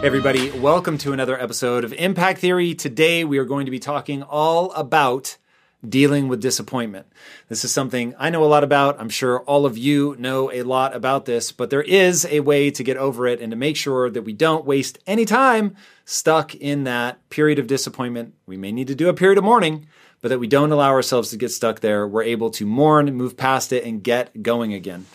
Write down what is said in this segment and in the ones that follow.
Everybody, welcome to another episode of Impact Theory. Today we are going to be talking all about dealing with disappointment. This is something I know a lot about. I'm sure all of you know a lot about this, but there is a way to get over it and to make sure that we don't waste any time stuck in that period of disappointment. We may need to do a period of mourning, but that we don't allow ourselves to get stuck there. We're able to mourn, move past it, and get going again.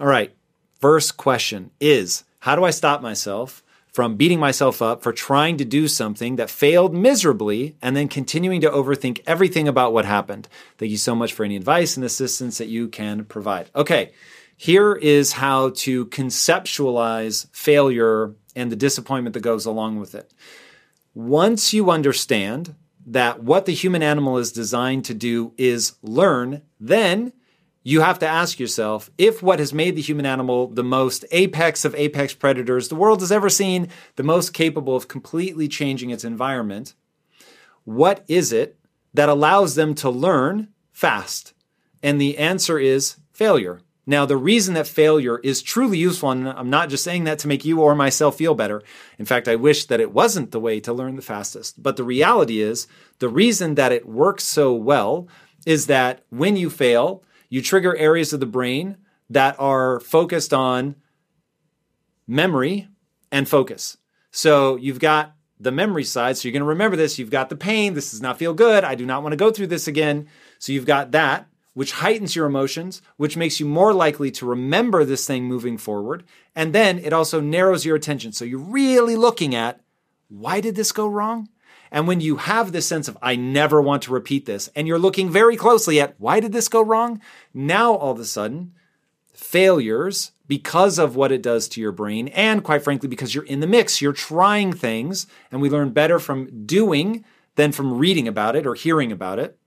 All right, first question is how do I stop myself? From beating myself up for trying to do something that failed miserably and then continuing to overthink everything about what happened. Thank you so much for any advice and assistance that you can provide. Okay, here is how to conceptualize failure and the disappointment that goes along with it. Once you understand that what the human animal is designed to do is learn, then you have to ask yourself if what has made the human animal the most apex of apex predators the world has ever seen, the most capable of completely changing its environment, what is it that allows them to learn fast? And the answer is failure. Now, the reason that failure is truly useful, and I'm not just saying that to make you or myself feel better. In fact, I wish that it wasn't the way to learn the fastest. But the reality is, the reason that it works so well is that when you fail, you trigger areas of the brain that are focused on memory and focus. So you've got the memory side. So you're going to remember this. You've got the pain. This does not feel good. I do not want to go through this again. So you've got that, which heightens your emotions, which makes you more likely to remember this thing moving forward. And then it also narrows your attention. So you're really looking at why did this go wrong? And when you have this sense of, I never want to repeat this, and you're looking very closely at, why did this go wrong? Now, all of a sudden, failures, because of what it does to your brain, and quite frankly, because you're in the mix, you're trying things, and we learn better from doing than from reading about it or hearing about it.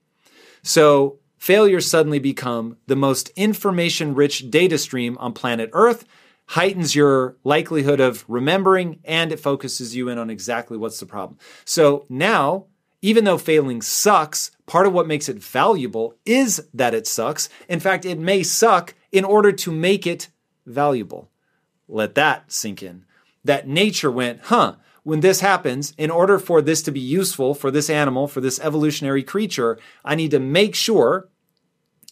So, failures suddenly become the most information rich data stream on planet Earth heightens your likelihood of remembering and it focuses you in on exactly what's the problem. So now, even though failing sucks, part of what makes it valuable is that it sucks. In fact, it may suck in order to make it valuable. Let that sink in. That nature went, huh, when this happens, in order for this to be useful for this animal, for this evolutionary creature, I need to make sure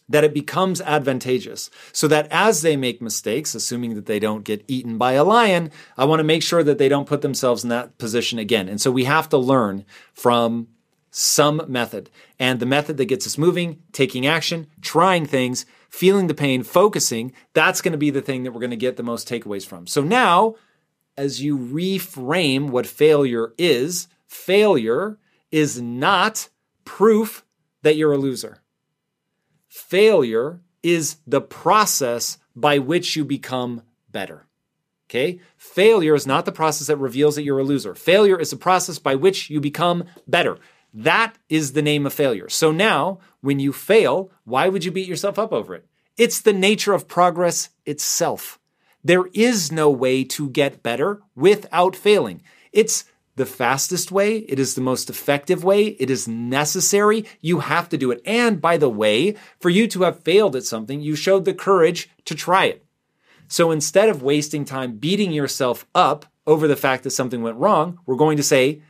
that it becomes advantageous so that as they make mistakes, assuming that they don't get eaten by a lion, I want to make sure that they don't put themselves in that position again. And so we have to learn from some method. And the method that gets us moving, taking action, trying things, feeling the pain, focusing, that's going to be the thing that we're going to get the most takeaways from. So now, as you reframe what failure is, failure is not proof that you're a loser. Failure is the process by which you become better. Okay? Failure is not the process that reveals that you're a loser. Failure is the process by which you become better. That is the name of failure. So now, when you fail, why would you beat yourself up over it? It's the nature of progress itself. There is no way to get better without failing. It's the fastest way. It is the most effective way. It is necessary. You have to do it. And by the way, for you to have failed at something, you showed the courage to try it. So instead of wasting time beating yourself up over the fact that something went wrong, we're going to say,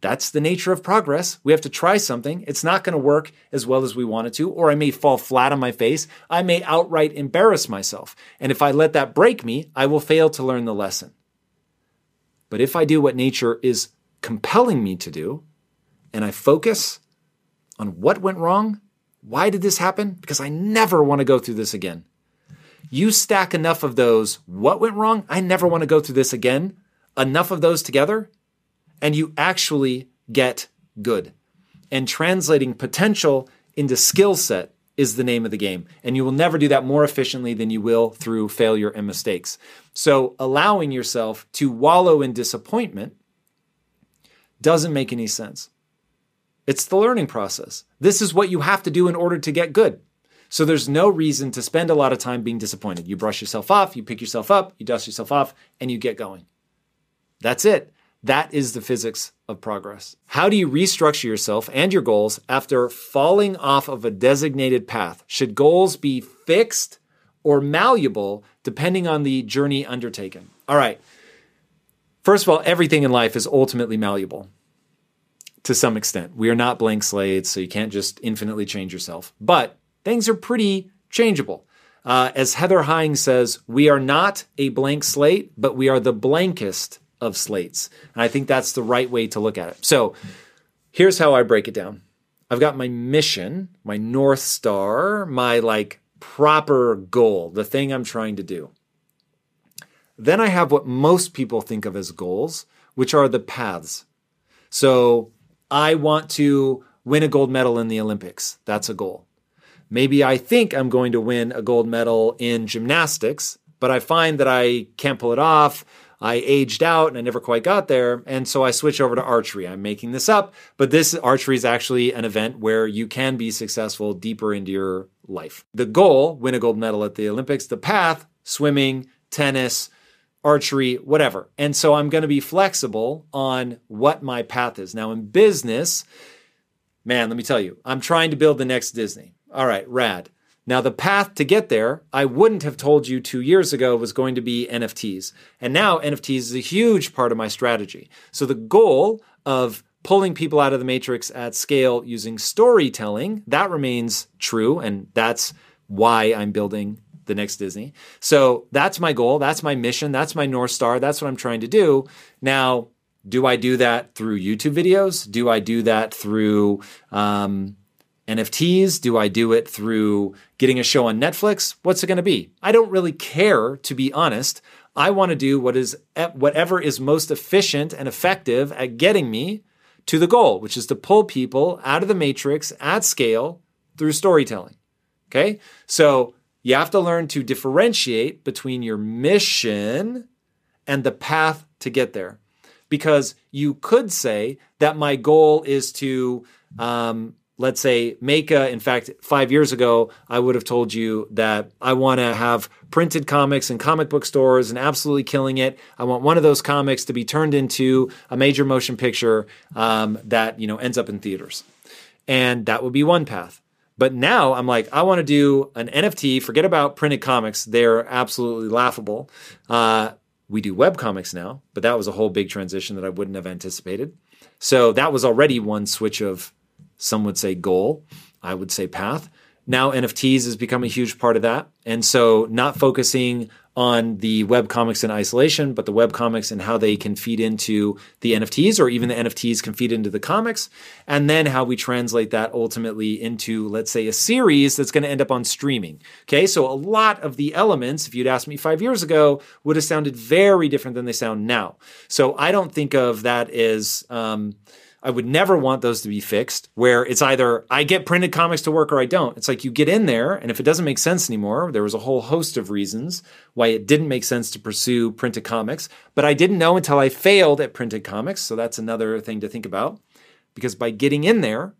That's the nature of progress. We have to try something. It's not going to work as well as we want it to, or I may fall flat on my face. I may outright embarrass myself. And if I let that break me, I will fail to learn the lesson. But if I do what nature is compelling me to do, and I focus on what went wrong, why did this happen? Because I never want to go through this again. You stack enough of those, what went wrong? I never want to go through this again. Enough of those together, and you actually get good. And translating potential into skill set is the name of the game. And you will never do that more efficiently than you will through failure and mistakes. So allowing yourself to wallow in disappointment doesn't make any sense. It's the learning process. This is what you have to do in order to get good. So there's no reason to spend a lot of time being disappointed. You brush yourself off, you pick yourself up, you dust yourself off, and you get going. That's it. That is the physics of progress. How do you restructure yourself and your goals after falling off of a designated path? Should goals be fixed or malleable depending on the journey undertaken? All right. First of all, everything in life is ultimately malleable to some extent. We are not blank slates, so you can't just infinitely change yourself. But things are pretty changeable. Uh, as Heather Heying says, we are not a blank slate, but we are the blankest of slates. And I think that's the right way to look at it. So here's how I break it down I've got my mission, my North Star, my like proper goal, the thing I'm trying to do. Then I have what most people think of as goals, which are the paths. So I want to win a gold medal in the Olympics. That's a goal. Maybe I think I'm going to win a gold medal in gymnastics, but I find that I can't pull it off. I aged out and I never quite got there. And so I switched over to archery. I'm making this up, but this archery is actually an event where you can be successful deeper into your life. The goal, win a gold medal at the Olympics, the path, swimming, tennis, archery, whatever. And so I'm going to be flexible on what my path is. Now in business, man, let me tell you, I'm trying to build the next Disney. All right, rad. Now, the path to get there, I wouldn't have told you two years ago was going to be NFTs. And now NFTs is a huge part of my strategy. So the goal of pulling people out of the matrix at scale using storytelling, that remains true. And that's why I'm building the next Disney. So that's my goal. That's my mission. That's my North Star. That's what I'm trying to do. Now, do I do that through YouTube videos? Do I do that through um, NFTs? Do I do it through getting a show on Netflix? What's it going to be? I don't really care, to be honest. I want to do what is whatever is most efficient and effective at getting me to the goal, which is to pull people out of the matrix at scale through storytelling. Okay? So you have to learn to differentiate between your mission and the path to get there. Because you could say that my goal is to um, let's say make a, in fact, five years ago, I would have told you that I want to have printed comics in comic book stores and absolutely killing it. I want one of those comics to be turned into a major motion picture um, that, you know, ends up in theaters. And that would be one path. But now I'm like, I want to do an NFT. Forget about printed comics; they're absolutely laughable. Uh, we do web comics now, but that was a whole big transition that I wouldn't have anticipated. So that was already one switch of some would say goal. I would say path. Now NFTs has become a huge part of that. And so not focusing on the web comics in isolation, but the web comics and how they can feed into the NFTs, or even the NFTs can feed into the comics, and then how we translate that ultimately into, let's say, a series that's going to end up on streaming. Okay, so a lot of the elements, if you'd asked me five years ago, would have sounded very different than they sound now. So I don't think of that as um, I would never want those to be fixed where it's either I get printed comics to work or I don't. It's like you get in there, and if it doesn't make sense anymore, there was a whole host of reasons why it didn't make sense to pursue printed comics. But I didn't know until I failed at printed comics. So that's another thing to think about. Because by getting in there,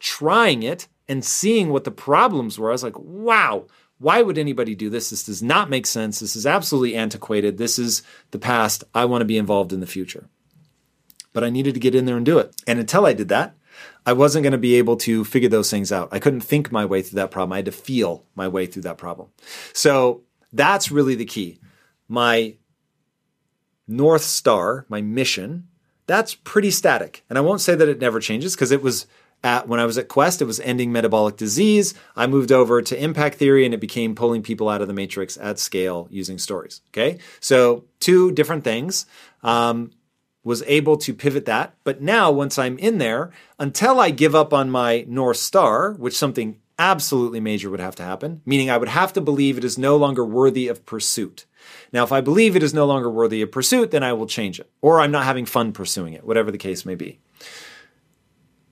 trying it, and seeing what the problems were, I was like, wow, why would anybody do this? This does not make sense. This is absolutely antiquated. This is the past. I want to be involved in the future but I needed to get in there and do it. And until I did that, I wasn't going to be able to figure those things out. I couldn't think my way through that problem. I had to feel my way through that problem. So that's really the key. My North Star, my mission, that's pretty static. And I won't say that it never changes because it was at when I was at Quest, it was ending metabolic disease. I moved over to impact theory and it became pulling people out of the matrix at scale using stories. Okay. So two different things. Um, was able to pivot that. But now once I'm in there, until I give up on my North Star, which something absolutely major would have to happen, meaning I would have to believe it is no longer worthy of pursuit. Now, if I believe it is no longer worthy of pursuit, then I will change it, or I'm not having fun pursuing it, whatever the case may be.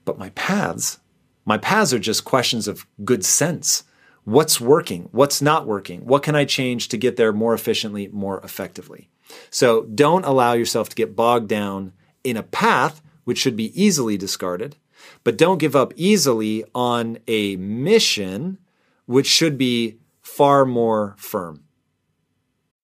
But my paths, my paths are just questions of good sense. What's working? What's not working? What can I change to get there more efficiently, more effectively? So don't allow yourself to get bogged down in a path which should be easily discarded but don't give up easily on a mission which should be far more firm.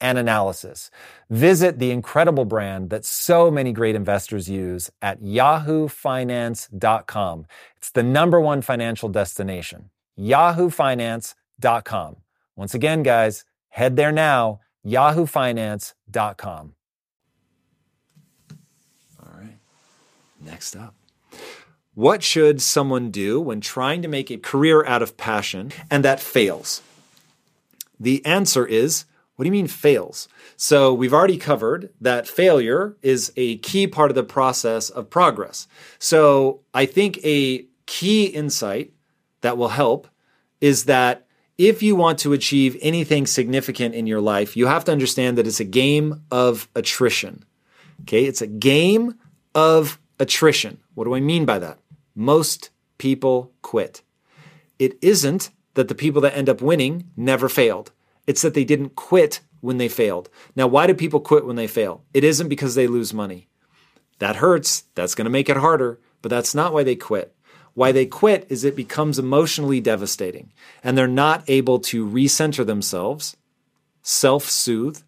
and analysis. Visit the incredible brand that so many great investors use at yahoofinance.com. It's the number one financial destination. yahoofinance.com. Once again, guys, head there now, yahoofinance.com. All right. Next up. What should someone do when trying to make a career out of passion and that fails? The answer is What do you mean fails? So we've already covered that failure is a key part of the process of progress. So I think a key insight that will help is that if you want to achieve anything significant in your life, you have to understand that it's a game of attrition. Okay, it's a game of attrition. What do I mean by that? Most people quit. It isn't that the people that end up winning never failed. It's that they didn't quit when they failed. Now, why do people quit when they fail? It isn't because they lose money. That hurts. That's going to make it harder, but that's not why they quit. Why they quit is it becomes emotionally devastating and they're not able to recenter themselves, self soothe,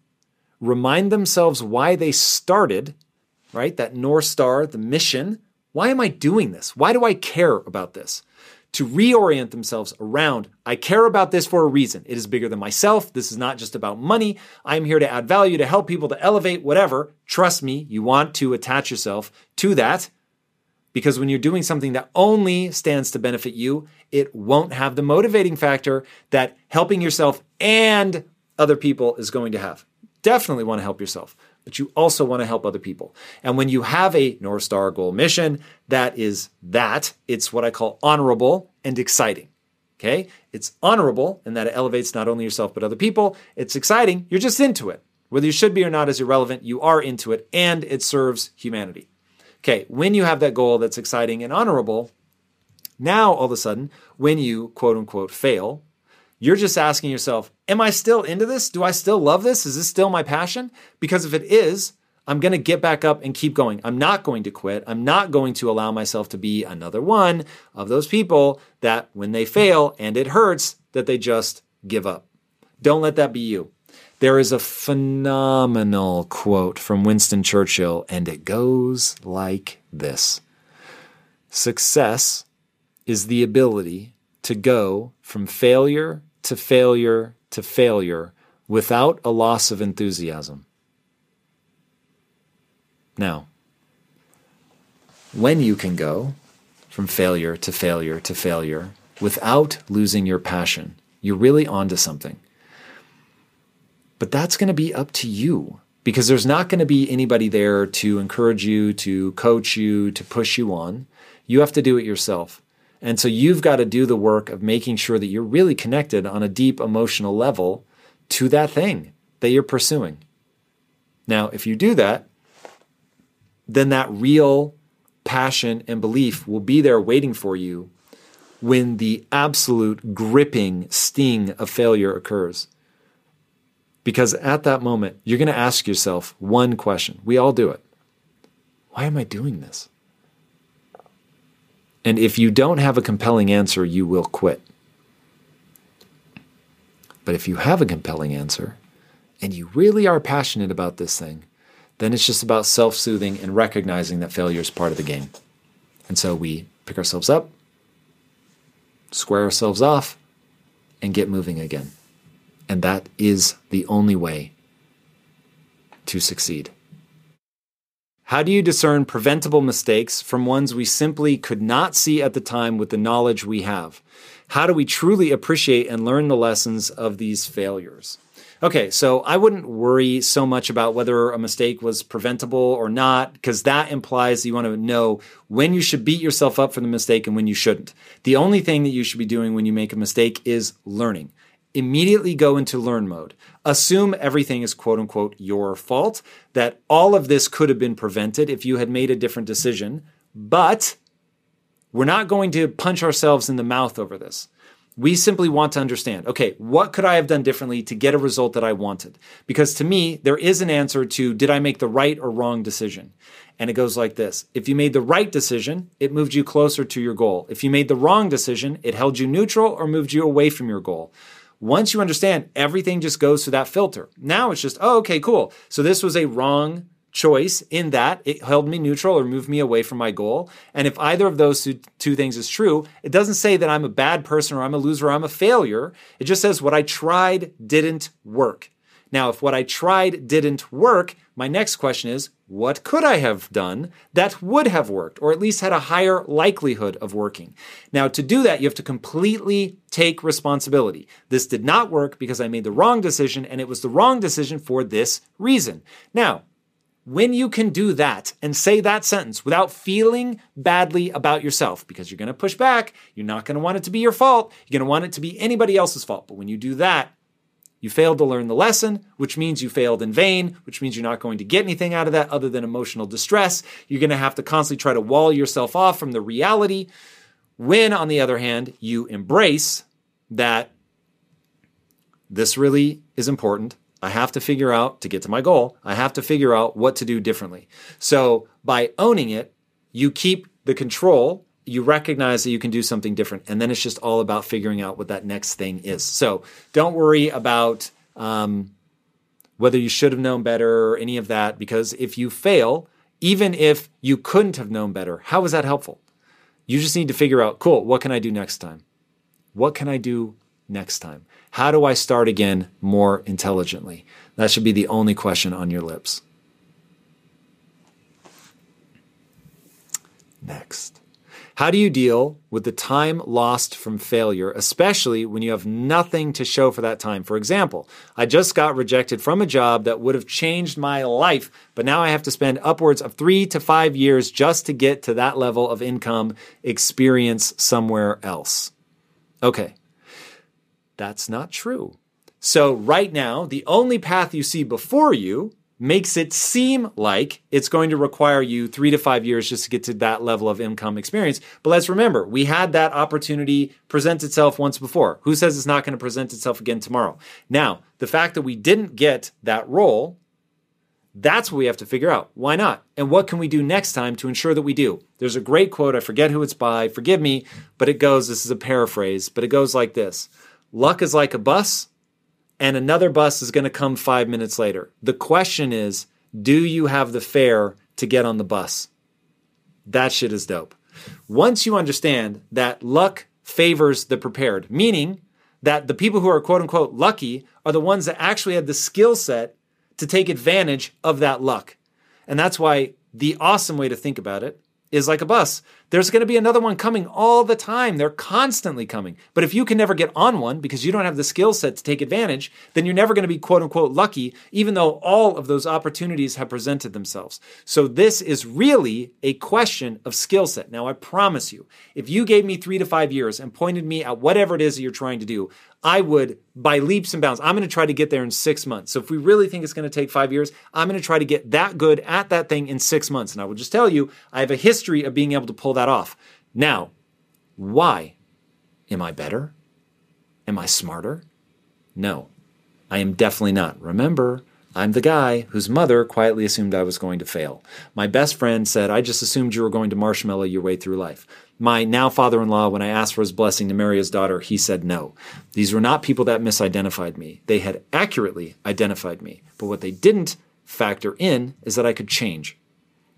remind themselves why they started, right? That North Star, the mission. Why am I doing this? Why do I care about this? To reorient themselves around, I care about this for a reason. It is bigger than myself. This is not just about money. I'm here to add value, to help people, to elevate, whatever. Trust me, you want to attach yourself to that because when you're doing something that only stands to benefit you, it won't have the motivating factor that helping yourself and other people is going to have. Definitely want to help yourself, but you also want to help other people. And when you have a North Star goal mission that is that, it's what I call honorable and exciting. Okay? It's honorable in that it elevates not only yourself but other people. It's exciting. You're just into it. Whether you should be or not is irrelevant. You are into it and it serves humanity. Okay, when you have that goal that's exciting and honorable, now all of a sudden, when you quote unquote fail, you're just asking yourself, Am I still into this? Do I still love this? Is this still my passion? Because if it is, I'm going to get back up and keep going. I'm not going to quit. I'm not going to allow myself to be another one of those people that when they fail and it hurts, that they just give up. Don't let that be you. There is a phenomenal quote from Winston Churchill, and it goes like this Success is the ability to go from failure to failure to failure without a loss of enthusiasm. Now, when you can go from failure to failure to failure without losing your passion, you're really onto something. But that's going to be up to you because there's not going to be anybody there to encourage you, to coach you, to push you on. You have to do it yourself. And so you've got to do the work of making sure that you're really connected on a deep emotional level to that thing that you're pursuing. Now, if you do that, then that real passion and belief will be there waiting for you when the absolute gripping sting of failure occurs. Because at that moment, you're going to ask yourself one question. We all do it. Why am I doing this? And if you don't have a compelling answer, you will quit. But if you have a compelling answer and you really are passionate about this thing, then it's just about self soothing and recognizing that failure is part of the game. And so we pick ourselves up, square ourselves off, and get moving again. And that is the only way to succeed. How do you discern preventable mistakes from ones we simply could not see at the time with the knowledge we have? How do we truly appreciate and learn the lessons of these failures? Okay, so I wouldn't worry so much about whether a mistake was preventable or not, because that implies you want to know when you should beat yourself up for the mistake and when you shouldn't. The only thing that you should be doing when you make a mistake is learning immediately go into learn mode. Assume everything is quote unquote your fault, that all of this could have been prevented if you had made a different decision, but we're not going to punch ourselves in the mouth over this. We simply want to understand, okay, what could I have done differently to get a result that I wanted? Because to me, there is an answer to did I make the right or wrong decision? And it goes like this If you made the right decision, it moved you closer to your goal. If you made the wrong decision, it held you neutral or moved you away from your goal. Once you understand, everything just goes through that filter. Now it's just, oh, okay, cool. So this was a wrong choice in that it held me neutral or moved me away from my goal. And if either of those two, things is true, it doesn't say that I'm a bad person or I'm a loser or I'm a failure. It just says what I tried didn't work. Now, if what I tried didn't work, my next question is, what could I have done that would have worked, or at least had a higher likelihood of working? Now, to do that, you have to completely take responsibility. This did not work because I made the wrong decision, and it was the wrong decision for this reason. Now, when you can do that and say that sentence without feeling badly about yourself, because you're going to push back, you're not going to want it to be your fault, you're going to want it to be anybody else's fault. But when you do that, you failed to learn the lesson, which means you failed in vain, which means you're not going to get anything out of that other than emotional distress. You're going to have to constantly try to wall yourself off from the reality. When, on the other hand, you embrace that this really is important, I have to figure out to get to my goal, I have to figure out what to do differently. So by owning it, you keep the control, you recognize that you can do something different. And then it's just all about figuring out what that next thing is. So don't worry about um, whether you should have known better or any of that, because if you fail, even if you couldn't have known better, how is that helpful? You just need to figure out, cool, what can I do next time? What can I do next time? How do I start again more intelligently? That should be the only question on your lips. Next. How do you deal with the time lost from failure, especially when you have nothing to show for that time? For example, I just got rejected from a job that would have changed my life, but now I have to spend upwards of three to five years just to get to that level of income experience somewhere else. Okay, that's not true. So, right now, the only path you see before you makes it seem like it's going to require you three to five years just to get to that level of income experience. But let's remember, we had that opportunity present itself once before. Who says it's not going to present itself again tomorrow? Now, the fact that we didn't get that role, that's what we have to figure out. Why not? And what can we do next time to ensure that we do? There's a great quote. I forget who it's by. Forgive me, but it goes, this is a paraphrase, but it goes like this Luck is like a bus, and another bus is going to come five minutes later. The question is, do you have the fare to get on the bus? That shit is dope. Once you understand that luck favors the prepared, meaning that the people who are quote unquote lucky are the ones that actually had the skill set to take advantage of that luck. And that's why the awesome way to think about it is like a bus. There's going to be another one coming all the time. They're constantly coming. But if you can never get on one because you don't have the skill set to take advantage, then you're never going to be quote unquote lucky, even though all of those opportunities have presented themselves. So this is really a question of skill set. Now, I promise you, if you gave me three to five years and pointed me at whatever it is that you're trying to do, I would, by leaps and bounds, I'm going to try to get there in six months. So if we really think it's going to take five years, I'm going to try to get that good at that thing in six months. And I will just tell you, I have a history of being able to pull that off. Now, why? Am I better? Am I smarter? No, I am definitely not. Remember, I'm the guy whose mother quietly assumed I was going to fail. My best friend said, I just assumed you were going to marshmallow your way through life. My now father in law, when I asked for his blessing to marry his daughter, he said no. These were not people that misidentified me. They had accurately identified me. But what they didn't factor in is that I could change.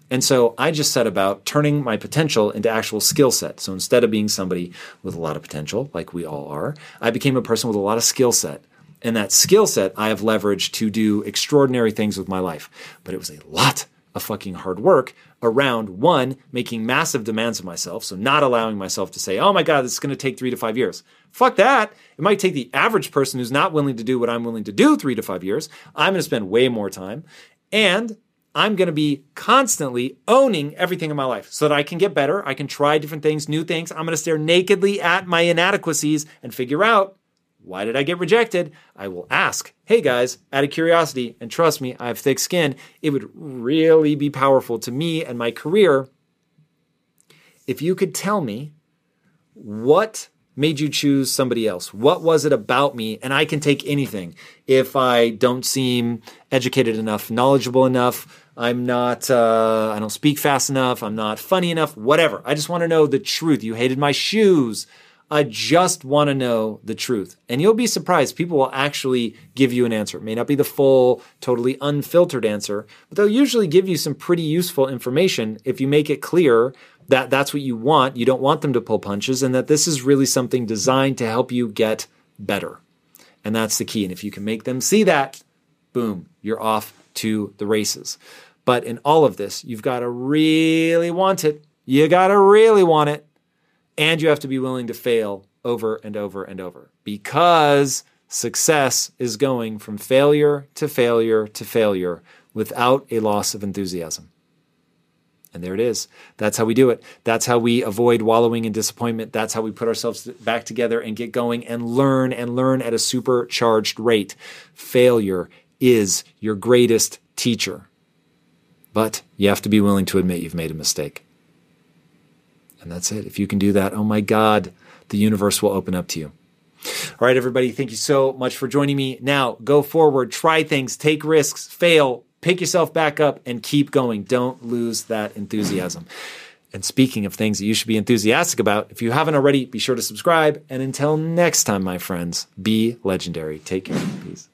And so I just set about turning my potential into actual skill set. So instead of being somebody with a lot of potential, like we all are, I became a person with a lot of skill set. And that skill set I have leveraged to do extraordinary things with my life. But it was a lot of fucking hard work around one, making massive demands of myself. So not allowing myself to say, oh my God, this is going to take three to five years. Fuck that. It might take the average person who's not willing to do what I'm willing to do three to five years. I'm going to spend way more time. And I'm going to be constantly owning everything in my life so that I can get better. I can try different things, new things. I'm going to stare nakedly at my inadequacies and figure out why did I get rejected? I will ask, hey guys, out of curiosity, and trust me, I have thick skin. It would really be powerful to me and my career if you could tell me what made you choose somebody else? What was it about me? And I can take anything. If I don't seem educated enough, knowledgeable enough, I'm not, uh, I don't speak fast enough, I'm not funny enough, whatever. I just want to know the truth. You hated my shoes. I just want to know the truth. And you'll be surprised. People will actually give you an answer. It may not be the full, totally unfiltered answer, but they'll usually give you some pretty useful information if you make it clear that that's what you want. You don't want them to pull punches and that this is really something designed to help you get better. And that's the key. And if you can make them see that, boom, you're off to the races. But in all of this, you've got to really want it. You got to really want it. And you have to be willing to fail over and over and over because success is going from failure to failure to failure without a loss of enthusiasm. And there it is. That's how we do it. That's how we avoid wallowing in disappointment. That's how we put ourselves back together and get going and learn and learn at a supercharged rate. Failure is your greatest teacher. But you have to be willing to admit you've made a mistake. And that's it. If you can do that, oh my God, the universe will open up to you. All right, everybody, thank you so much for joining me. Now, go forward, try things, take risks, fail, pick yourself back up, and keep going. Don't lose that enthusiasm. And speaking of things that you should be enthusiastic about, if you haven't already, be sure to subscribe. And until next time, my friends, be legendary. Take care. Peace.